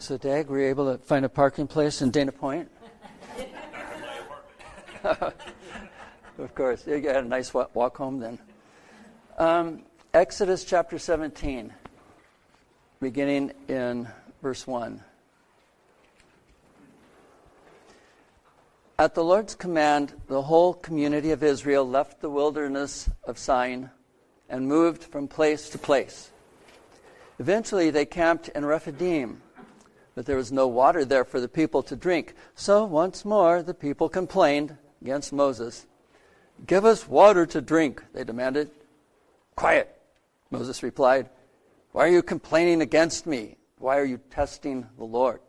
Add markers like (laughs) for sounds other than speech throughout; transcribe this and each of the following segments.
So, Dag, were you able to find a parking place in Dana Point? (laughs) of course. You had a nice walk home then. Um, Exodus chapter 17, beginning in verse 1. At the Lord's command, the whole community of Israel left the wilderness of Sin and moved from place to place. Eventually, they camped in Rephidim but there was no water there for the people to drink. So once more the people complained against Moses. Give us water to drink, they demanded. Quiet, Moses replied. Why are you complaining against me? Why are you testing the Lord?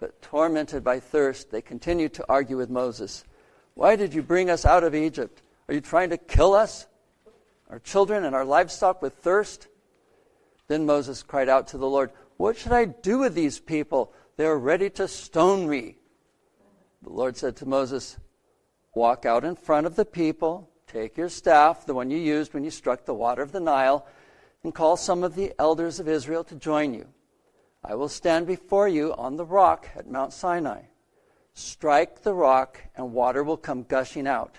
But tormented by thirst, they continued to argue with Moses. Why did you bring us out of Egypt? Are you trying to kill us, our children, and our livestock with thirst? Then Moses cried out to the Lord, what should I do with these people? They are ready to stone me. The Lord said to Moses, Walk out in front of the people, take your staff, the one you used when you struck the water of the Nile, and call some of the elders of Israel to join you. I will stand before you on the rock at Mount Sinai. Strike the rock, and water will come gushing out.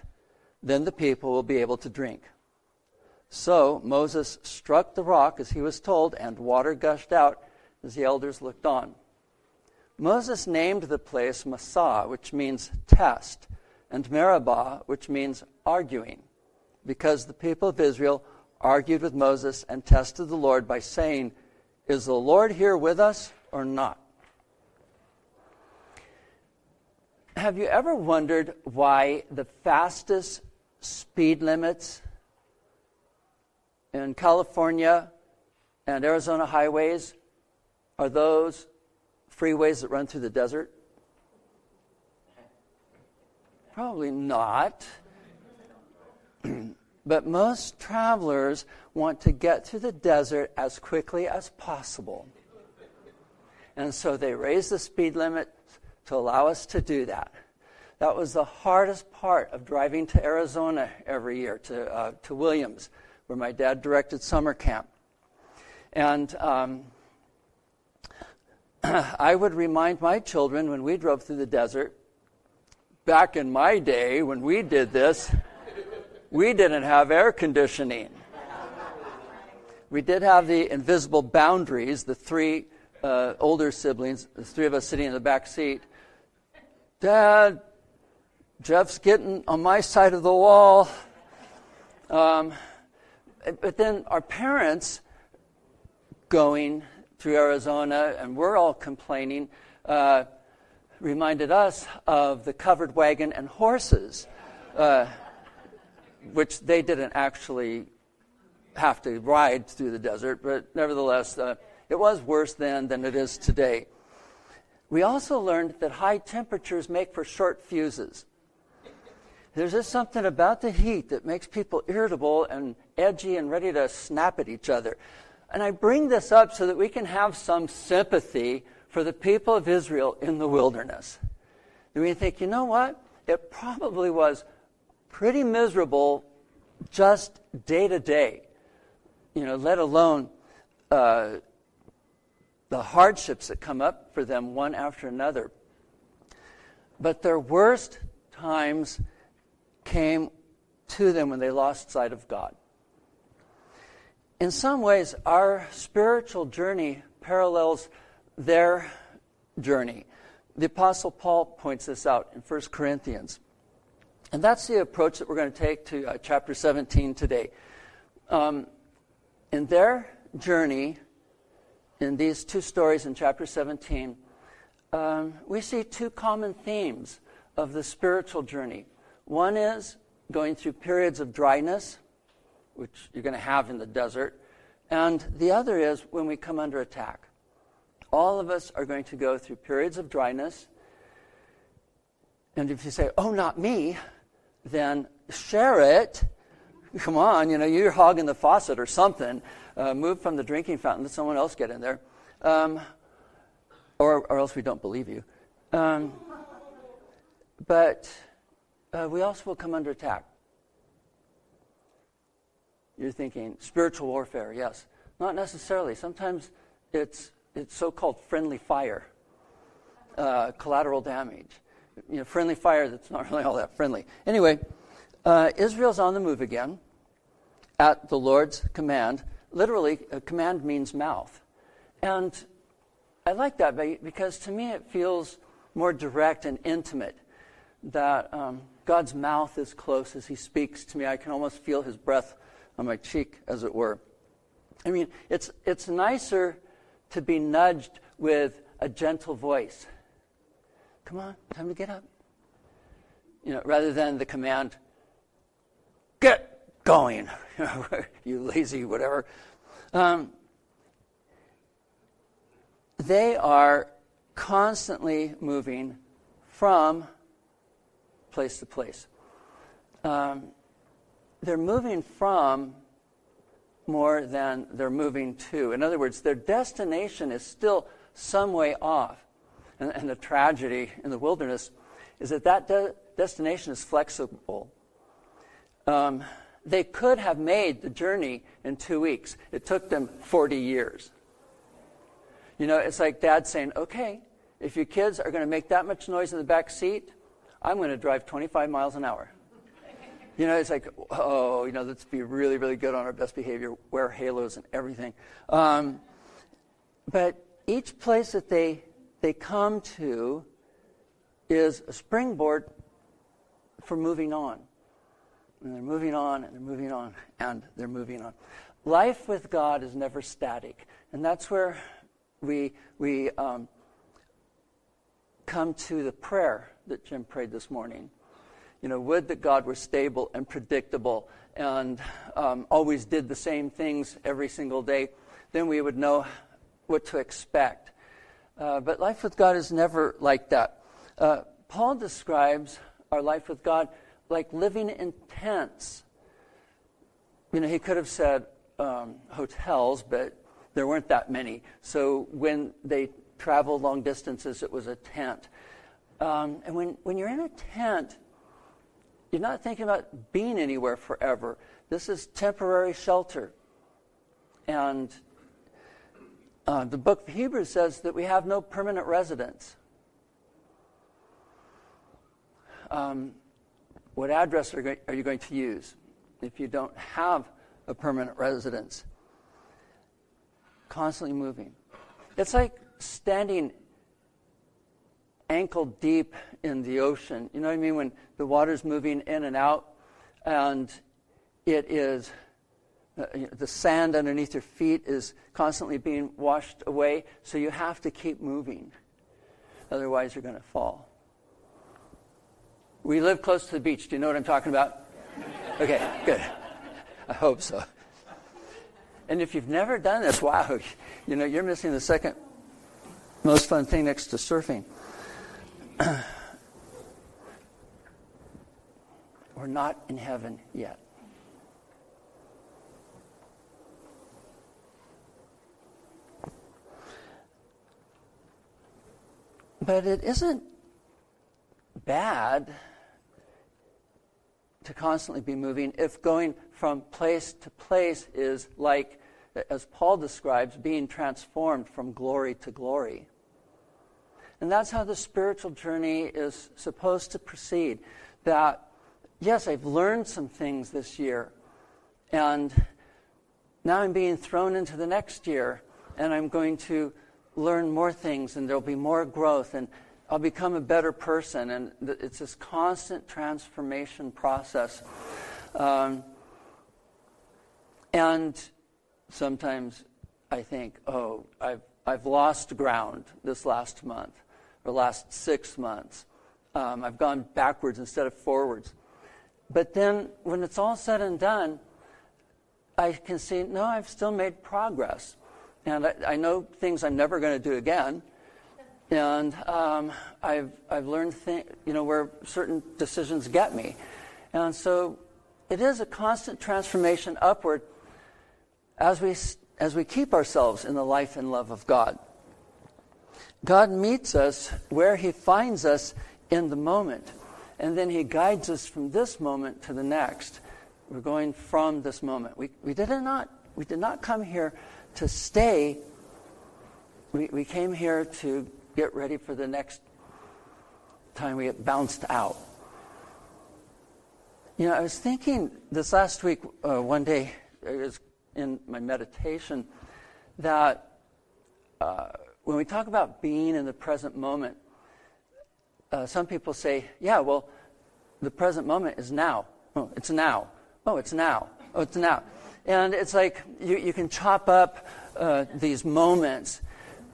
Then the people will be able to drink. So Moses struck the rock as he was told, and water gushed out as the elders looked on. Moses named the place Massah, which means test, and Meribah, which means arguing, because the people of Israel argued with Moses and tested the Lord by saying, Is the Lord here with us or not? Have you ever wondered why the fastest speed limits in California and Arizona highways are those freeways that run through the desert? Probably not. (clears throat) but most travelers want to get through the desert as quickly as possible. And so they raise the speed limit to allow us to do that. That was the hardest part of driving to Arizona every year, to, uh, to Williams, where my dad directed summer camp. And um, (clears throat) I would remind my children when we drove through the desert, back in my day when we did this, we didn't have air conditioning. We did have the invisible boundaries, the three uh, older siblings, the three of us sitting in the back seat. Dad, Jeff's getting on my side of the wall. Um, but then our parents going through Arizona, and we're all complaining, uh, reminded us of the covered wagon and horses, uh, which they didn't actually have to ride through the desert, but nevertheless, uh, it was worse then than it is today. We also learned that high temperatures make for short fuses. There's just something about the heat that makes people irritable and edgy and ready to snap at each other. And I bring this up so that we can have some sympathy for the people of Israel in the wilderness. And we think, you know what? It probably was pretty miserable just day to day, you know, let alone uh, the hardships that come up for them one after another. But their worst times came to them when they lost sight of God in some ways, our spiritual journey parallels their journey. The Apostle Paul points this out in 1 Corinthians. And that's the approach that we're going to take to uh, chapter 17 today. Um, in their journey, in these two stories in chapter 17, um, we see two common themes of the spiritual journey. One is going through periods of dryness, which you're going to have in the desert. And the other is when we come under attack. All of us are going to go through periods of dryness. And if you say, oh, not me, then share it. Come on, you know, you're hogging the faucet or something. Uh, move from the drinking fountain, let someone else get in there. Um, or, or else we don't believe you. Um, but uh, we also will come under attack. You're thinking spiritual warfare, yes. Not necessarily. Sometimes it's it's so called friendly fire, uh, collateral damage. You know, friendly fire that's not really all that friendly. Anyway, uh, Israel's on the move again at the Lord's command. Literally, a command means mouth. And I like that because to me it feels more direct and intimate. That um, God's mouth is close as He speaks to me. I can almost feel His breath on my cheek, as it were. I mean, it's, it's nicer to be nudged with a gentle voice. Come on, time to get up. You know, rather than the command, get going, (laughs) you lazy whatever. Um, they are constantly moving from place to place. Um, they're moving from more than they're moving to. In other words, their destination is still some way off. And, and the tragedy in the wilderness is that that de- destination is flexible. Um, they could have made the journey in two weeks. It took them 40 years. You know, it's like dad saying, okay, if your kids are going to make that much noise in the back seat, I'm going to drive 25 miles an hour. You know, it's like, oh, you know, let's be really, really good on our best behavior, wear halos and everything. Um, but each place that they, they come to is a springboard for moving on. And they're moving on, and they're moving on, and they're moving on. Life with God is never static. And that's where we, we um, come to the prayer that Jim prayed this morning. You know, would that God were stable and predictable and um, always did the same things every single day. Then we would know what to expect. Uh, but life with God is never like that. Uh, Paul describes our life with God like living in tents. You know, he could have said um, hotels, but there weren't that many. So when they traveled long distances, it was a tent. Um, and when, when you're in a tent, you're not thinking about being anywhere forever. This is temporary shelter. And uh, the book of Hebrews says that we have no permanent residence. Um, what address are, are you going to use if you don't have a permanent residence? constantly moving. It's like standing ankle deep in the ocean. You know what I mean? When the water's moving in and out, and it is uh, the sand underneath your feet is constantly being washed away, so you have to keep moving. Otherwise, you're going to fall. We live close to the beach. Do you know what I'm talking about? Okay, good. I hope so. And if you've never done this, wow, you know, you're missing the second most fun thing next to surfing. (clears throat) We're not in heaven yet. But it isn't bad to constantly be moving if going from place to place is like, as Paul describes, being transformed from glory to glory. And that's how the spiritual journey is supposed to proceed. That, yes, I've learned some things this year, and now I'm being thrown into the next year, and I'm going to learn more things, and there'll be more growth, and I'll become a better person. And it's this constant transformation process. Um, and sometimes I think, oh, I've, I've lost ground this last month or last six months. Um, I've gone backwards instead of forwards. But then when it's all said and done, I can see, no, I've still made progress. And I, I know things I'm never going to do again. And um, I've, I've learned, th- you know, where certain decisions get me. And so it is a constant transformation upward as we, as we keep ourselves in the life and love of God. God meets us where He finds us in the moment. And then He guides us from this moment to the next. We're going from this moment. We, we, did, not, we did not come here to stay we, we came here to get ready for the next time we get bounced out. You know, I was thinking this last week, uh, one day, it was in my meditation, that uh, when we talk about being in the present moment, uh, some people say, yeah, well, the present moment is now. Oh, it's now. Oh, it's now. Oh, it's now. And it's like you, you can chop up uh, these moments,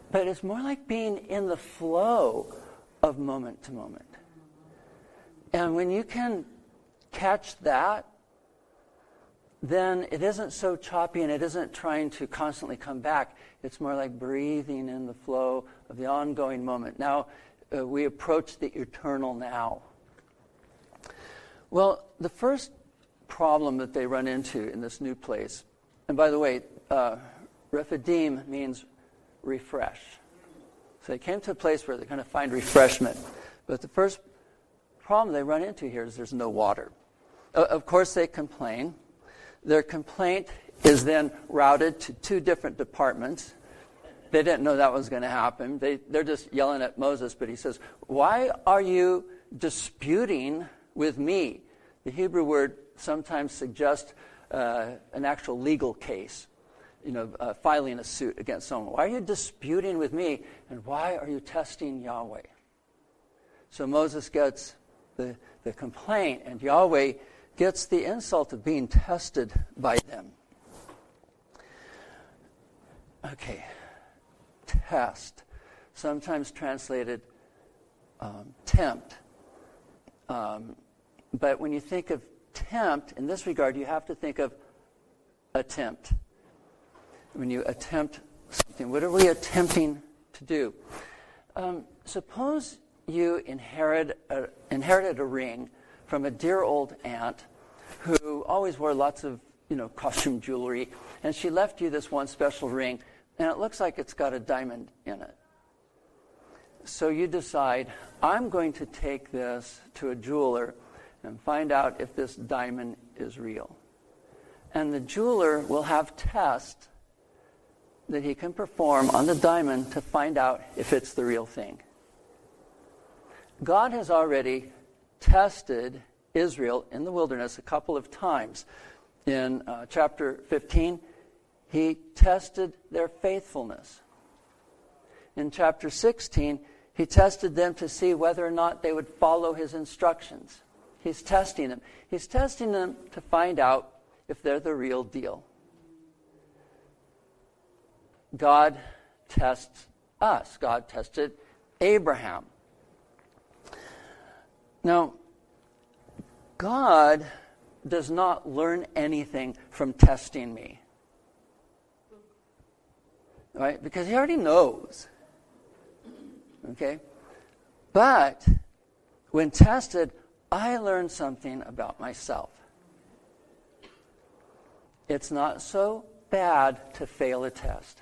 but it's more like being in the flow of moment to moment. And when you can catch that, then it isn't so choppy and it isn't trying to constantly come back. It's more like breathing in the flow of the ongoing moment. Now, uh, we approach the eternal now. Well, the first problem that they run into in this new place, and by the way, uh, means refresh. So they came to a place where they're going to find refreshment. But the first problem they run into here is there's no water. Uh, of course, they complain. Their complaint is then routed to two different departments. They didn't know that was going to happen. They, they're just yelling at Moses, but he says, Why are you disputing with me? The Hebrew word sometimes suggests uh, an actual legal case, you know, uh, filing a suit against someone. Why are you disputing with me, and why are you testing Yahweh? So Moses gets the, the complaint, and Yahweh gets the insult of being tested by them. Okay, test, sometimes translated um, tempt. Um, but when you think of tempt, in this regard, you have to think of attempt. When you attempt something, what are we attempting to do? Um, suppose you inherit a, inherited a ring from a dear old aunt who always wore lots of you know costume jewelry, and she left you this one special ring, and it looks like it's got a diamond in it. So you decide, I'm going to take this to a jeweler and find out if this diamond is real. And the jeweler will have tests that he can perform on the diamond to find out if it's the real thing. God has already tested Israel in the wilderness a couple of times. In uh, chapter 15, he tested their faithfulness. In chapter 16, he tested them to see whether or not they would follow his instructions. He's testing them. He's testing them to find out if they're the real deal. God tests us. God tested Abraham. Now, God does not learn anything from testing me. Right? Because he already knows. Okay? But when tested, I learn something about myself. It's not so bad to fail a test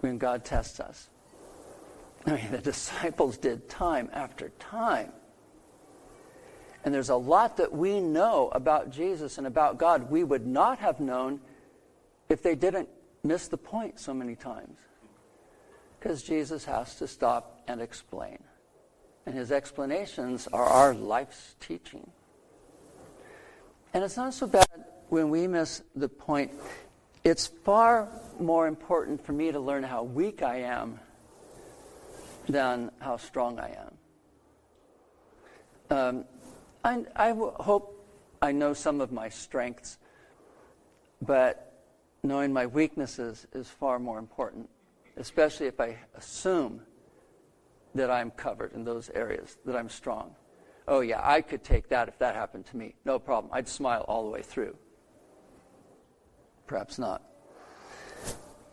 when God tests us. I mean, the (laughs) disciples did time after time. And there's a lot that we know about Jesus and about God we would not have known if they didn't miss the point so many times. Because Jesus has to stop and explain. And his explanations are our life's teaching. And it's not so bad when we miss the point. It's far more important for me to learn how weak I am than how strong I am. Um, I, hope I know some of my strengths, but knowing my weaknesses is far more important, especially if I assume that I'm covered in those areas, that I'm strong. Oh, yeah, I could take that if that happened to me. No problem. I'd smile all the way through. Perhaps not.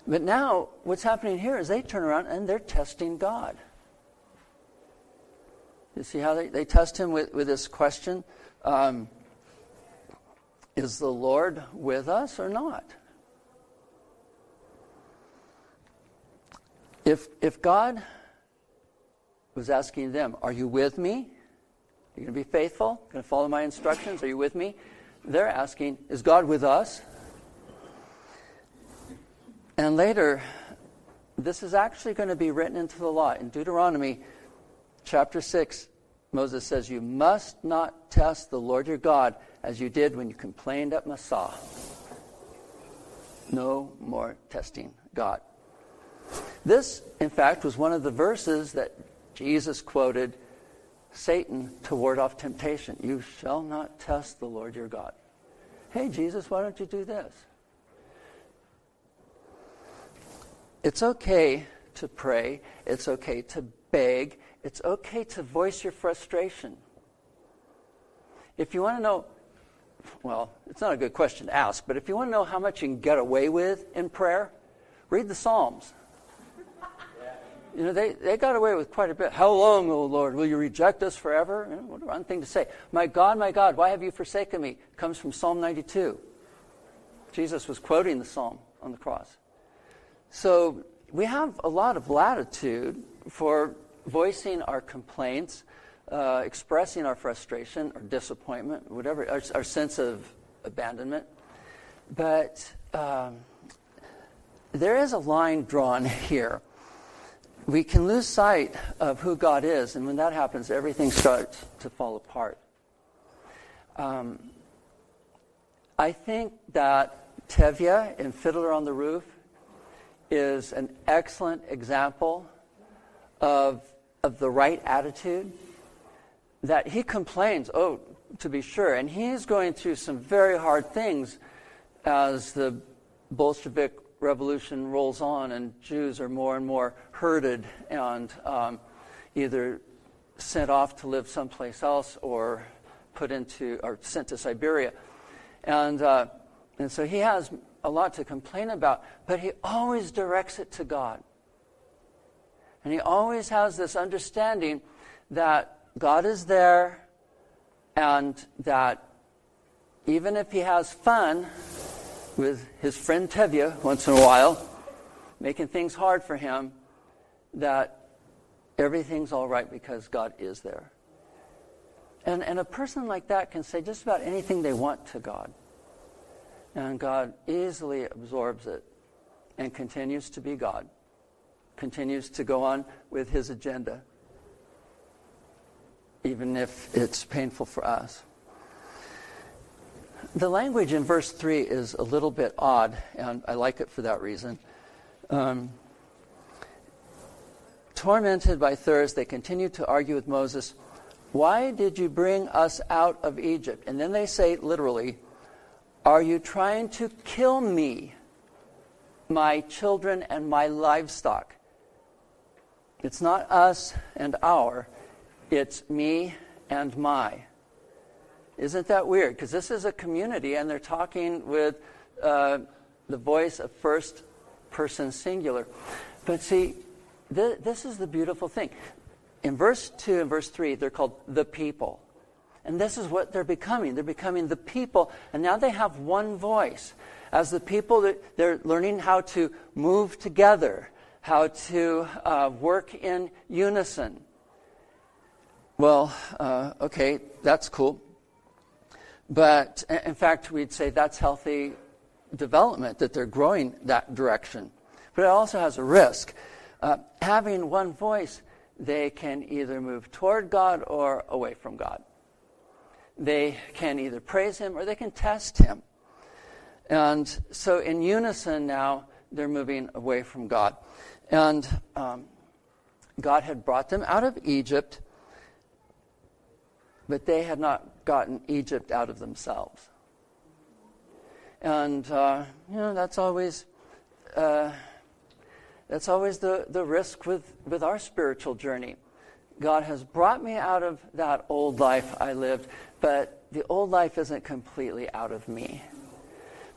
But now, what's happening here is they turn around and they're testing God. You see how they, they test him with, with this question um, Is the Lord with us or not? If, if God was asking them, Are you with me? Are you going to be faithful? Going to follow my instructions? Are you with me? They're asking, Is God with us? And later, this is actually going to be written into the law. In Deuteronomy chapter 6, Moses says, You must not test the Lord your God as you did when you complained at Massah. No more testing God. This, in fact, was one of the verses that Jesus quoted Satan to ward off temptation. You shall not test the Lord your God. Hey, Jesus, why don't you do this? It's okay to pray. It's okay to beg. It's okay to voice your frustration. If you want to know, well, it's not a good question to ask, but if you want to know how much you can get away with in prayer, read the Psalms. You know, they, they got away with quite a bit. How long, O Lord, will you reject us forever? You know, what a thing to say. My God, my God, why have you forsaken me? Comes from Psalm 92. Jesus was quoting the psalm on the cross. So we have a lot of latitude for voicing our complaints, uh, expressing our frustration or disappointment, whatever, our, our sense of abandonment. But um, there is a line drawn (laughs) here. We can lose sight of who God is, and when that happens, everything starts to fall apart. Um, I think that Tevye in Fiddler on the Roof is an excellent example of, of the right attitude. That he complains, oh, to be sure, and he's going through some very hard things as the Bolshevik revolution rolls on and Jews are more and more herded and um, either sent off to live someplace else or put into or sent to Siberia. And, uh, and so he has a lot to complain about, but he always directs it to God. And he always has this understanding that God is there and that even if he has fun with his friend Tevye once in a while, making things hard for him, that everything's all right because God is there. And, and a person like that can say just about anything they want to God. And God easily absorbs it and continues to be God, continues to go on with his agenda, even if it's painful for us. The language in verse 3 is a little bit odd, and I like it for that reason. Um, tormented by thirst, they continued to argue with Moses, Why did you bring us out of Egypt? And then they say literally, are you trying to kill me, my children, and my livestock? It's not us and our, it's me and my. Isn't that weird? Because this is a community and they're talking with uh, the voice of first person singular. But see, th- this is the beautiful thing. In verse 2 and verse 3, they're called the people. And this is what they're becoming. They're becoming the people, and now they have one voice. As the people, they're learning how to move together, how to uh, work in unison. Well, uh, okay, that's cool. But in fact, we'd say that's healthy development, that they're growing that direction. But it also has a risk. Uh, having one voice, they can either move toward God or away from God they can either praise him or they can test him. And so in unison now, they're moving away from God. And um, God had brought them out of Egypt, but they had not gotten Egypt out of themselves. And, uh, you know, that's always. Uh, that's always the, the risk with, with our spiritual journey. God has brought me out of that old life I lived, but the old life isn't completely out of me.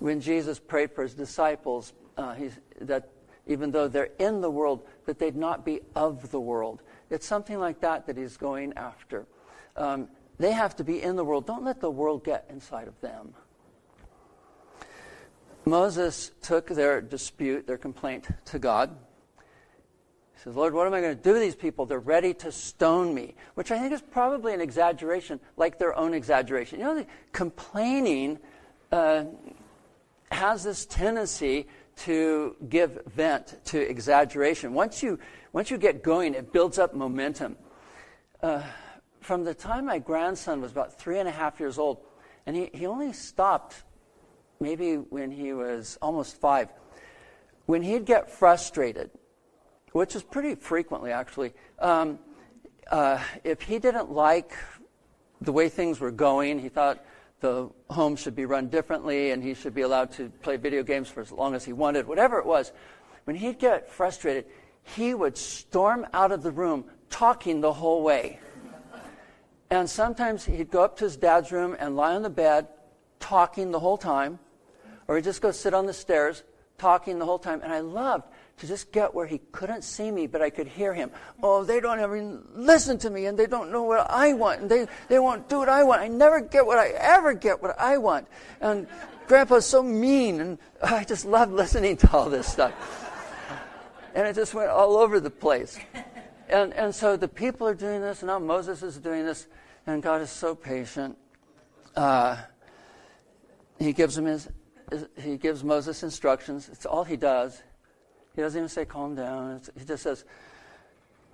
When Jesus prayed for his disciples, uh, that even though they're in the world, that they'd not be of the world. It's something like that that he's going after. Um, they have to be in the world. Don't let the world get inside of them. Moses took their dispute, their complaint to God He says, Lord, what am I going to do with these people? They're ready to stone me, which I think is probably an exaggeration, like their own exaggeration. You know, complaining uh, has this tendency to give vent to exaggeration. Once you, once you get going, it builds up momentum. Uh, from the time my grandson was about three and a half years old, and he, he only stopped maybe when he was almost five, when he'd get frustrated, which is pretty frequently actually, um, uh, if he didn't like the way things were going, he thought the home should be run differently and he should be allowed to play video games for as long as he wanted, whatever it was. When he'd get frustrated, he would storm out of the room talking the whole way. And sometimes he'd go up to his dad's room and lie on the bed talking the whole time, or he'd just go sit on the stairs talking the whole time. And I loved to just get where he couldn't see me, but I could hear him. Oh, they don't ever listen to me, and they don't know what I want, and they, they won't do what I want. I never get what I ever get what I want. And Grandpa's so mean, and I just loved listening to all this stuff. And it just went all over the place. And, and so the people are doing this, and now Moses is doing this, and God is so patient. Uh, he gives him his, he gives Moses instructions. It's all he does. He doesn't even say, calm down. he just says,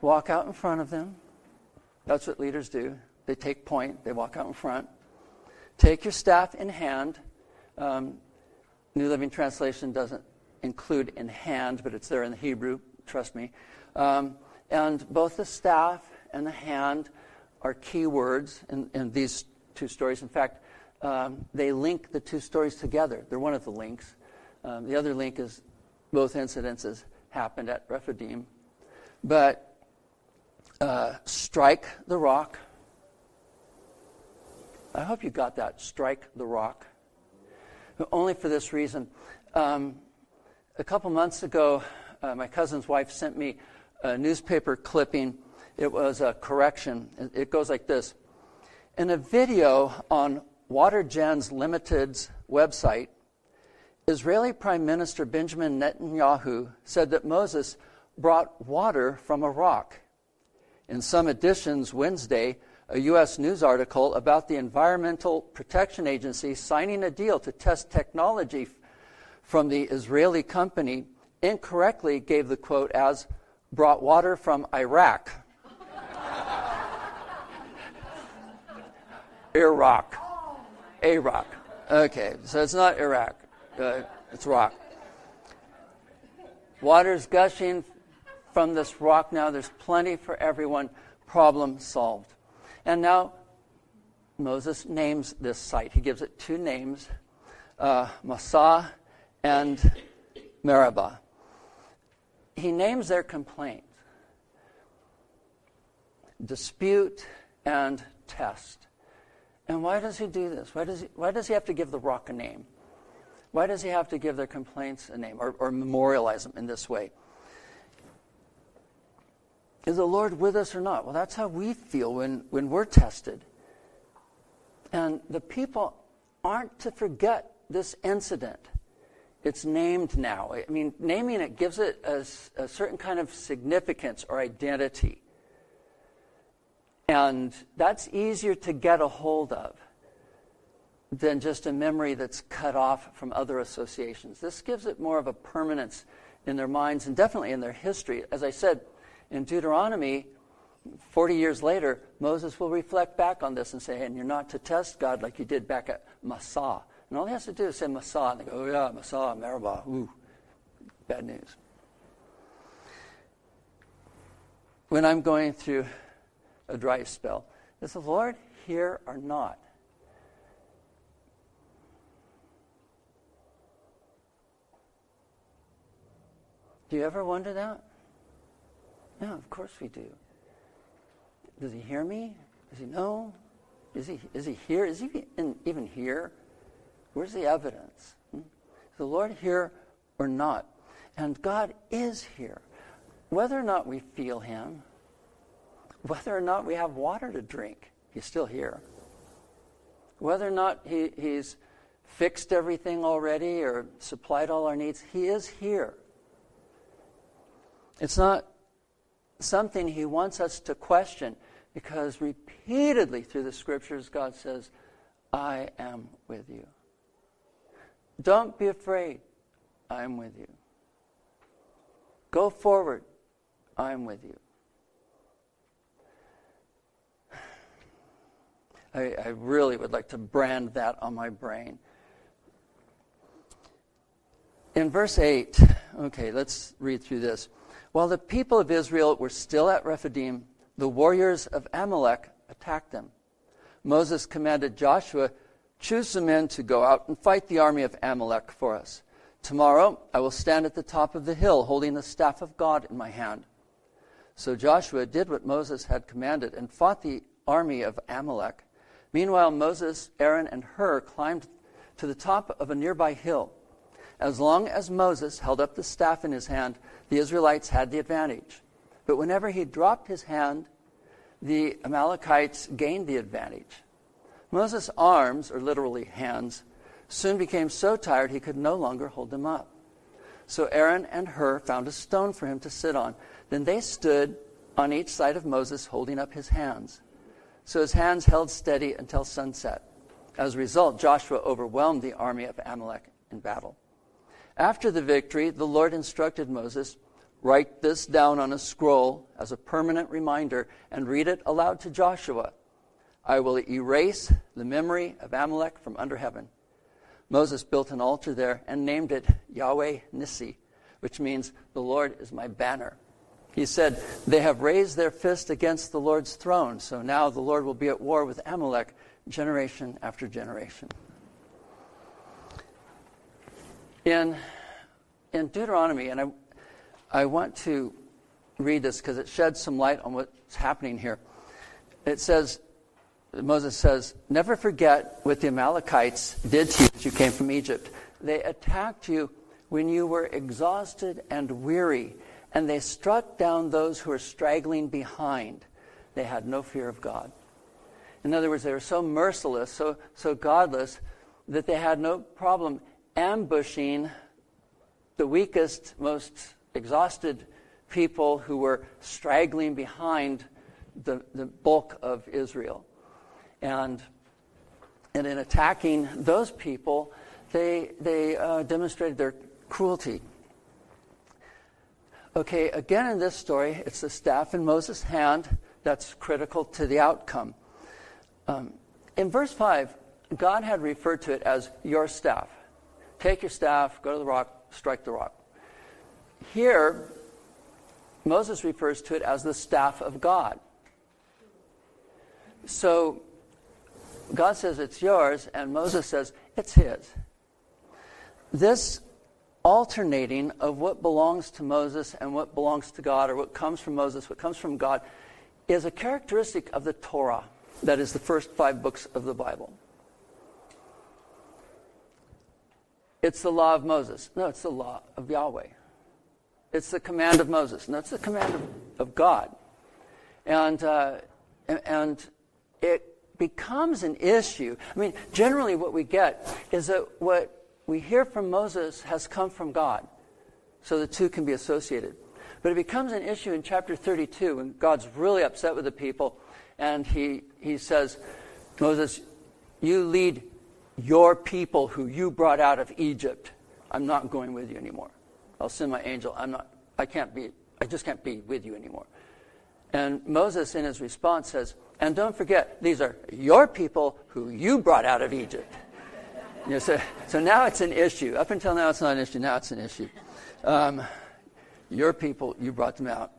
walk out in front of them. That's what leaders do. They take point, they walk out in front. Take your staff in hand. Um, New Living Translation doesn't include in hand, but it's there in the Hebrew, trust me. Um, and both the staff and the hand are key words in, in these two stories. In fact, um, they link the two stories together. They're one of the links. Um, the other link is both incidences happened at Rephidim. But uh, strike the rock. I hope you got that. Strike the rock. Only for this reason. Um, a couple months ago, uh, my cousin's wife sent me a newspaper clipping. It was a correction. It goes like this In a video on Watergens Limited's website, Israeli Prime Minister Benjamin Netanyahu said that Moses brought water from a rock. In some editions Wednesday, a U.S. news article about the Environmental Protection Agency signing a deal to test technology from the Israeli company incorrectly gave the quote as brought water from Iraq. Iraq. Iraq. Okay, so it's not Iraq uh, it's rock. Water's gushing from this rock now. There's plenty for everyone. Problem solved. And now Moses names this site. He gives it two names uh, and Meribah. He names their complaint dispute and test. And why does he do this? Why does he, why does he have to give the rock a name? Why does he have to give their complaints a name or, or memorialize them in this way? Is the Lord with us or not? Well, that's how we feel when, when we're tested. And the people aren't to forget this incident. It's named now. I mean, naming it gives it a, a certain kind of significance or identity. And that's easier to get a hold of than just a memory that's cut off from other associations. This gives it more of a permanence in their minds and definitely in their history. As I said, in Deuteronomy, 40 years later, Moses will reflect back on this and say, and you're not to test God like you did back at Massah. And all he has to do is say Massah, and they go, oh yeah, Massah, Meribah, ooh, bad news. When I'm going through a dry spell, is the Lord here or not? Do you ever wonder that? Yeah, of course we do. Does he hear me? Does he know? Is he, is he here? Is he even here? Where's the evidence? Hmm? Is the Lord here or not? And God is here. Whether or not we feel him, whether or not we have water to drink, he's still here. Whether or not he, he's fixed everything already or supplied all our needs, he is here. It's not something he wants us to question because repeatedly through the scriptures, God says, I am with you. Don't be afraid. I'm with you. Go forward, I'm with you. (sighs) I, I really would like to brand that on my brain. In verse 8, okay, let's read through this. While the people of Israel were still at Rephidim, the warriors of Amalek attacked them. Moses commanded Joshua, Choose some men to go out and fight the army of Amalek for us. Tomorrow I will stand at the top of the hill holding the staff of God in my hand. So Joshua did what Moses had commanded and fought the army of Amalek. Meanwhile, Moses, Aaron, and Hur climbed to the top of a nearby hill. As long as Moses held up the staff in his hand, the Israelites had the advantage. But whenever he dropped his hand, the Amalekites gained the advantage. Moses' arms, or literally hands, soon became so tired he could no longer hold them up. So Aaron and Hur found a stone for him to sit on. Then they stood on each side of Moses, holding up his hands. So his hands held steady until sunset. As a result, Joshua overwhelmed the army of Amalek in battle. After the victory, the Lord instructed Moses write this down on a scroll as a permanent reminder and read it aloud to Joshua. I will erase the memory of Amalek from under heaven. Moses built an altar there and named it Yahweh Nissi, which means the Lord is my banner. He said, They have raised their fist against the Lord's throne, so now the Lord will be at war with Amalek generation after generation. In, in Deuteronomy, and I, I want to read this because it sheds some light on what's happening here. It says, Moses says, Never forget what the Amalekites did to you as you came from Egypt. They attacked you when you were exhausted and weary, and they struck down those who were straggling behind. They had no fear of God. In other words, they were so merciless, so, so godless, that they had no problem ambushing the weakest, most exhausted people who were straggling behind the, the bulk of Israel. And, and in attacking those people, they, they uh, demonstrated their cruelty. Okay, again in this story, it's the staff in Moses' hand that's critical to the outcome. Um, in verse 5, God had referred to it as your staff. Take your staff, go to the rock, strike the rock. Here, Moses refers to it as the staff of God. So God says it's yours, and Moses says it's his. This alternating of what belongs to Moses and what belongs to God, or what comes from Moses, what comes from God, is a characteristic of the Torah, that is the first five books of the Bible. It's the law of Moses. No, it's the law of Yahweh. It's the command of Moses. No, it's the command of, of God. And, uh, and it becomes an issue. I mean, generally, what we get is that what we hear from Moses has come from God. So the two can be associated. But it becomes an issue in chapter 32 when God's really upset with the people and he, he says, Moses, you lead your people who you brought out of Egypt. I'm not going with you anymore. I'll send my angel. I'm not, I can't be, I just can't be with you anymore. And Moses, in his response, says, and don't forget, these are your people who you brought out of Egypt. You know, so, so now it's an issue. Up until now, it's not an issue. Now it's an issue. Um, your people, you brought them out.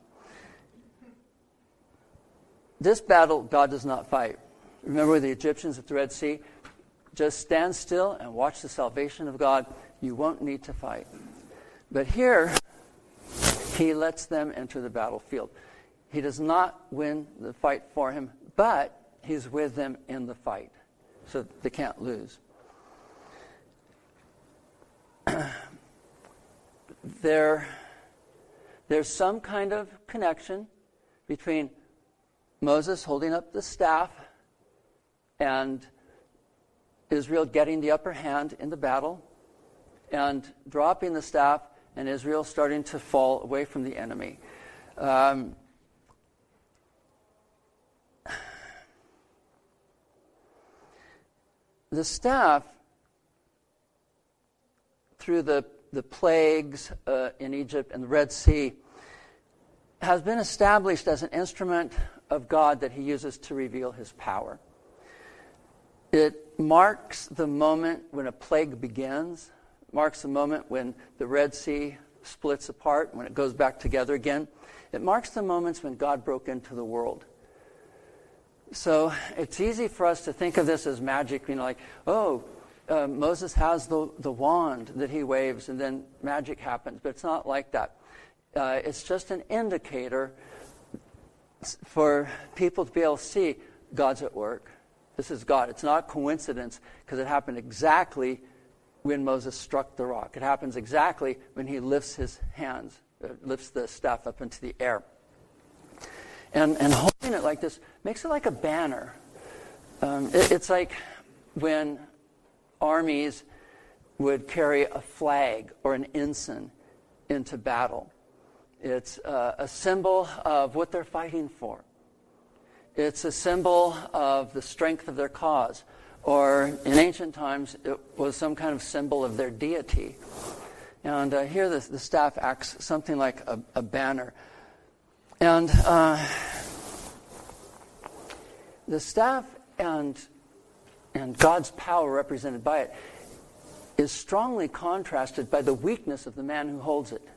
This battle, God does not fight. Remember the Egyptians at the Red Sea? Just stand still and watch the salvation of God. You won't need to fight. But here, he lets them enter the battlefield. He does not win the fight for him, but he's with them in the fight. So they can't lose. (clears throat) there, there's some kind of connection between Moses holding up the staff and Israel getting the upper hand in the battle and dropping the staff and Israel starting to fall away from the enemy. Um, the staff, through the the plagues uh, in Egypt and the Red Sea has been established as an instrument of God that he uses to reveal his power. It marks the moment when a plague begins, marks the moment when the Red Sea splits apart, when it goes back together again. It marks the moments when God broke into the world. So it's easy for us to think of this as magic, you know, like, oh, uh, Moses has the, the wand that he waves and then magic happens. But it's not like that. Uh, it's just an indicator for people to be able to see God's at work. This is God. It's not coincidence because it happened exactly when Moses struck the rock. It happens exactly when he lifts his hands, uh, lifts the staff up into the air. And, and holding it like this makes it like a banner. Um, it, it's like when armies would carry a flag or an ensign into battle. It's uh, a symbol of what they're fighting for. It's a symbol of the strength of their cause. Or in ancient times, it was some kind of symbol of their deity. And uh, here the, the, staff acts something like a, a banner. And uh, the staff and, and God's power represented by it is strongly contrasted by the weakness of the man who holds it.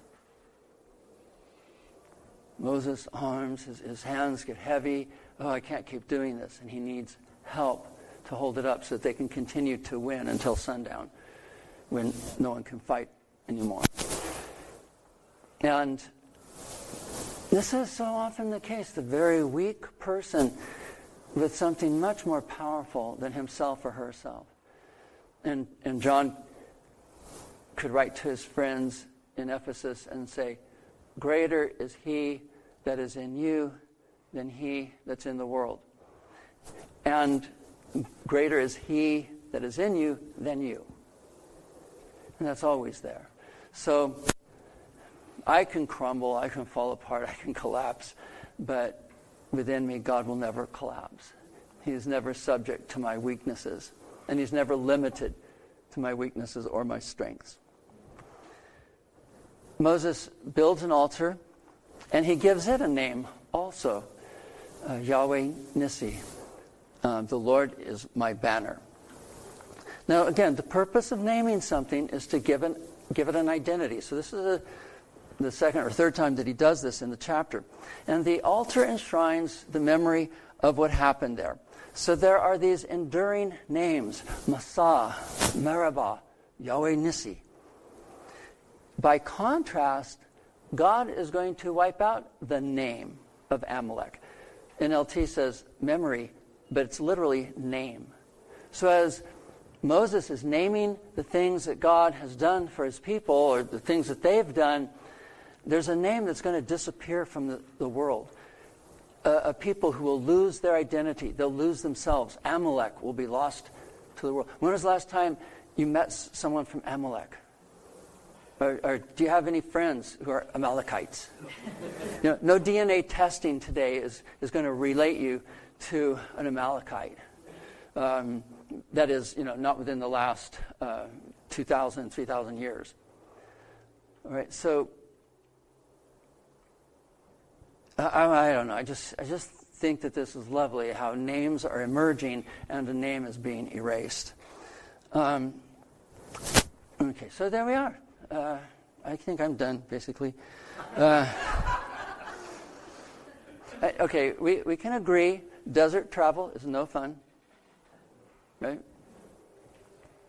Moses' arms, his, his hands get heavy. Oh, I can't keep doing this. And he needs help to hold it up so that they can continue to win until sundown when no one can fight anymore. And this is so often the case. The very weak person with something much more powerful than himself or herself. And, and John could write to his friends in Ephesus and say, Greater is he that is in you than he that's in the world. And greater is he that is in you than you. And that's always there. So I can crumble, I can fall apart, I can collapse, but within me, God will never collapse. He is never subject to my weaknesses, and He's never limited to my weaknesses or my strengths. Moses builds an altar, and he gives it a name also uh, Yahweh Nissi. Uh, the Lord is my banner. Now, again, the purpose of naming something is to give, an, give it an identity. So, this is a, the second or third time that he does this in the chapter. And the altar enshrines the memory of what happened there. So, there are these enduring names Massah, Meribah, Yahweh. By contrast, God is going to wipe out the name of Amalek. NLT says memory, but it's literally name. So as Moses is naming the things that God has done for his people or the things that they've done, there's a name that's going to disappear from the, the world. a people who will lose their identity, they'll lose themselves. Amalek will be lost to the world. When was the last time you met someone from Amalek? Or, or, do you have any friends who are Amalekites? you know, no DNA testing today is, is going to relate you to an Amalekite. Um, that is, you know, not within the last uh, 2,000, 3,000 years. All right, so I, I, don't know. I just, I just think that this is lovely how names are emerging and a name is being erased. Um, okay, so there we are uh, I think I'm done, basically. Uh, (laughs) okay, we, we can agree desert travel is no fun. Right?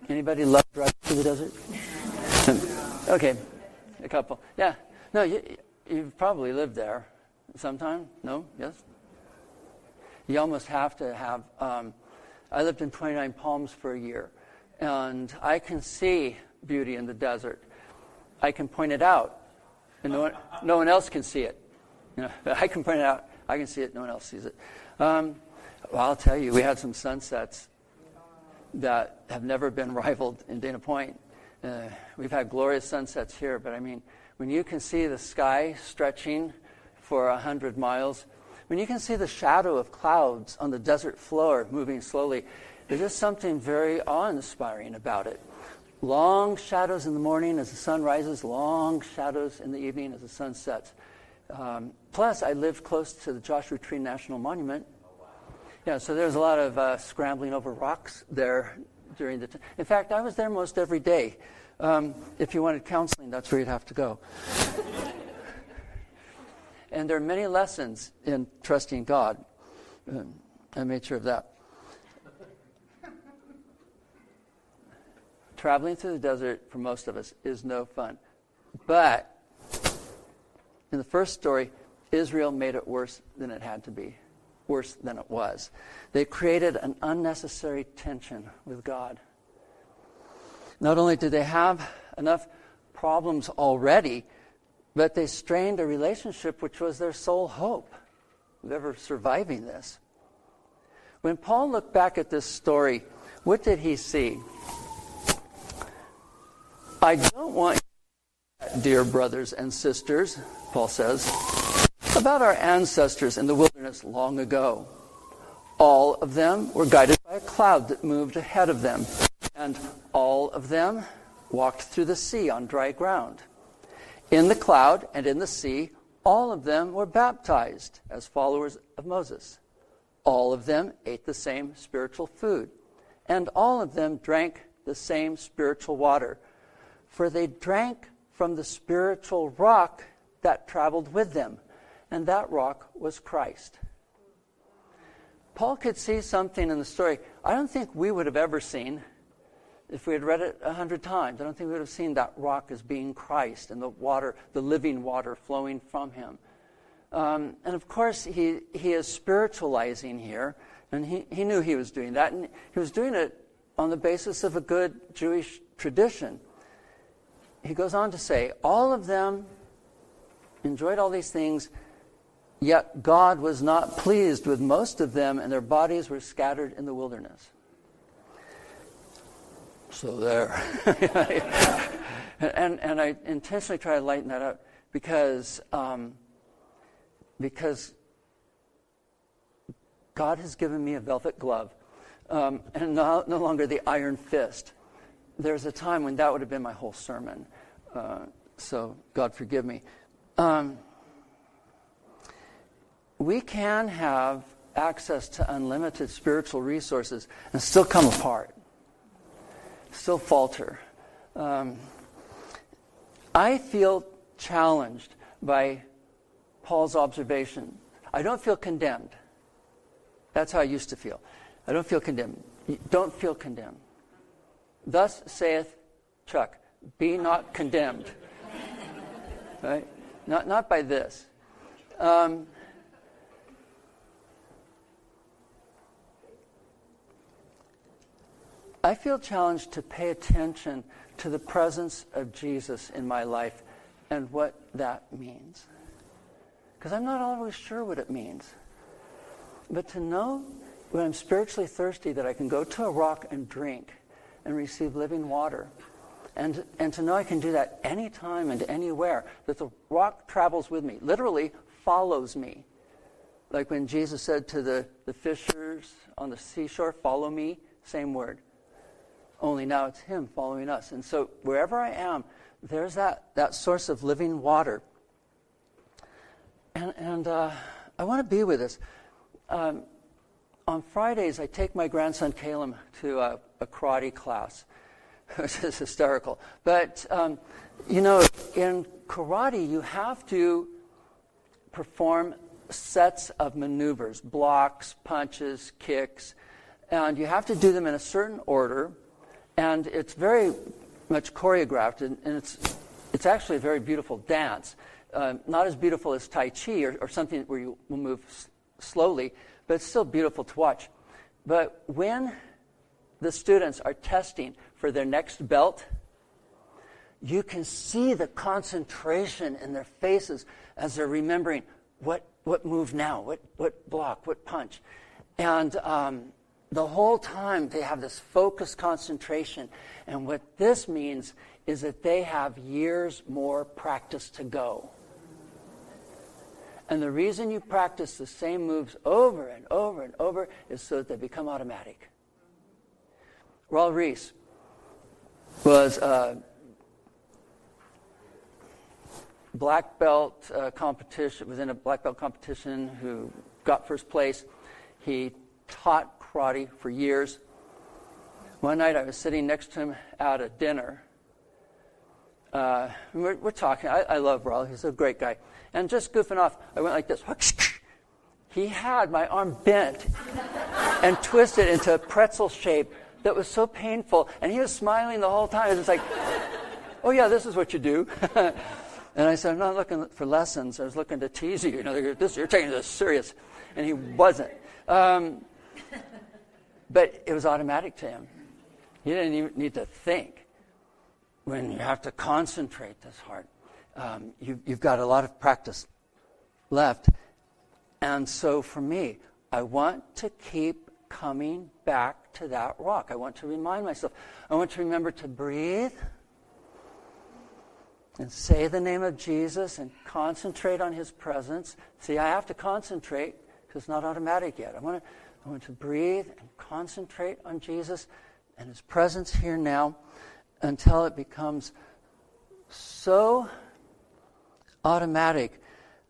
Anybody love driving to the desert? (laughs) okay, a couple. Yeah. No, you, you've probably lived there sometime. No? Yes? You almost have to have. Um, I lived in 29 Palms for a year, and I can see beauty in the desert. I can point it out, and no one, no one else can see it. You (laughs) know, I can point it out, I can see it, no one else sees it. Um, well, I'll tell you, we had some sunsets that have never been (laughs) rivaled in Dana Point. Uh, we've had glorious sunsets here, but I mean, when you can see the sky stretching for a hundred miles, when you can see the shadow of clouds on the desert floor moving slowly, there's just something very awe inspiring about it long shadows in the morning as the sun rises, long shadows in the evening as the sun sets. Um, plus, I lived close to the Joshua Tree National Monument. Yeah, so there's a lot of uh, scrambling over rocks there during the. T- in fact, I was there most every day. Um, if you wanted counseling, that's where you'd have to go. And there are many lessons in trusting God. I made sure of that. (laughs) Traveling through the desert for most of us is no fun. But in the first story, Israel made it worse than it had to be, worse than it was. They created an unnecessary tension with God. Not only did they have enough problems already, but they strained a relationship which was their sole hope of ever surviving this. When Paul looked back at this story, what did he see? I don't want, dear brothers and sisters, Paul says, about our ancestors in the wilderness long ago. All of them were guided by a cloud that moved ahead of them, and all of them walked through the sea on dry ground. In the cloud and in the sea, all of them were baptized as followers of Moses. All of them ate the same spiritual food, and all of them drank the same spiritual water for they drank from the spiritual rock that traveled with them, and that rock was Christ. Paul could see something in the story I don't think we would have ever seen if we had read it a hundred times. I don't think we would have seen that rock as being Christ and the water, the living water flowing from him. Um, and of course, he, he is spiritualizing here, and he, he knew he was doing that, and he was doing it on the basis of a good Jewish tradition he goes on to say, all of them enjoyed all these things, yet God was not pleased with most of them, and their bodies were scattered in the wilderness. So there. (laughs) and, and I intentionally try to lighten that up because, um, because God has given me a velvet glove um, and no, no longer the iron fist there's a time when that would have been my whole sermon. Uh, so, God forgive me. Um, we can have access to unlimited spiritual resources and still come apart, still falter. Um, I feel challenged by Paul's observation. I don't feel condemned. That's how I used to feel. I don't feel condemned. Don't feel condemned. Thus saith Chuck, be not condemned. (laughs) right? Not, not by this. Um, I feel challenged to pay attention to the presence of Jesus in my life and what that means. Because I'm not always sure what it means. But to know when I'm spiritually thirsty that I can go to a rock and drink and receive living water. And, and to know I can do that anytime and anywhere, that the rock travels with me, literally follows me. Like when Jesus said to the, the fishers on the seashore, Follow me, same word. Only now it's Him following us. And so wherever I am, there's that, that source of living water. And, and uh, I want to be with us. Um, on Fridays, I take my grandson Caleb to a, a karate class, (laughs) which is hysterical. But, um, you know, in karate, you have to perform sets of maneuvers blocks, punches, kicks, and you have to do them in a certain order. And it's very much choreographed, and, and it's, it's actually a very beautiful dance. Uh, not as beautiful as Tai Chi or, or something where you will move s- slowly, but it's still beautiful to watch. But when the students are testing for their next belt, you can see the concentration in their faces as they're remembering what, what move now, what, what block, what punch. And um, the whole time they have this focused concentration. And what this means is that they have years more practice to go. And the reason you practice the same moves over and over and over is so that they become automatic. Raul Ries was a black belt uh, competition, was in a black belt competition who got first place. He taught karate for years. One night I was sitting next to him at a dinner. Uh, we're, we're, talking. I, I love Raul. He's a great guy. And just goofing off, I went like this. He had my arm bent and twisted into a pretzel shape that was so painful. And he was smiling the whole time. It was like, oh, yeah, this is what you do. (laughs) and I said, I'm not looking for lessons. I was looking to tease you. You know, this, you're taking this serious. And he wasn't. Um, but it was automatic to him. He didn't even need to think. When you have to concentrate this hard, um, you, you've got a lot of practice left. And so for me, I want to keep coming back to that rock. I want to remind myself. I want to remember to breathe and say the name of Jesus and concentrate on his presence. See, I have to concentrate because it's not automatic yet. I want to I want to breathe and concentrate on Jesus and his presence here now until it becomes so automatic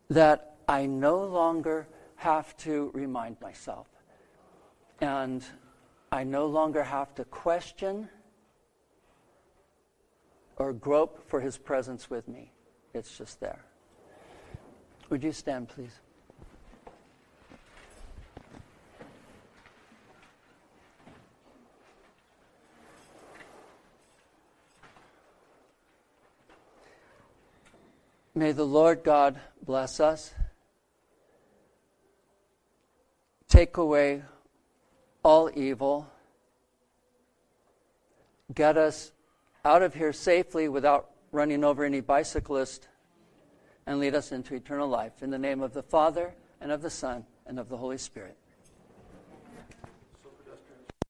that I no longer have to remind myself. And I no longer have to question or grope for his presence with me. It's just there. Would you stand, please? May the Lord God bless us, take away all evil, get us out of here safely without running over any bicyclist, and lead us into eternal life. In the name of the Father, and of the Son, and of the Holy Spirit.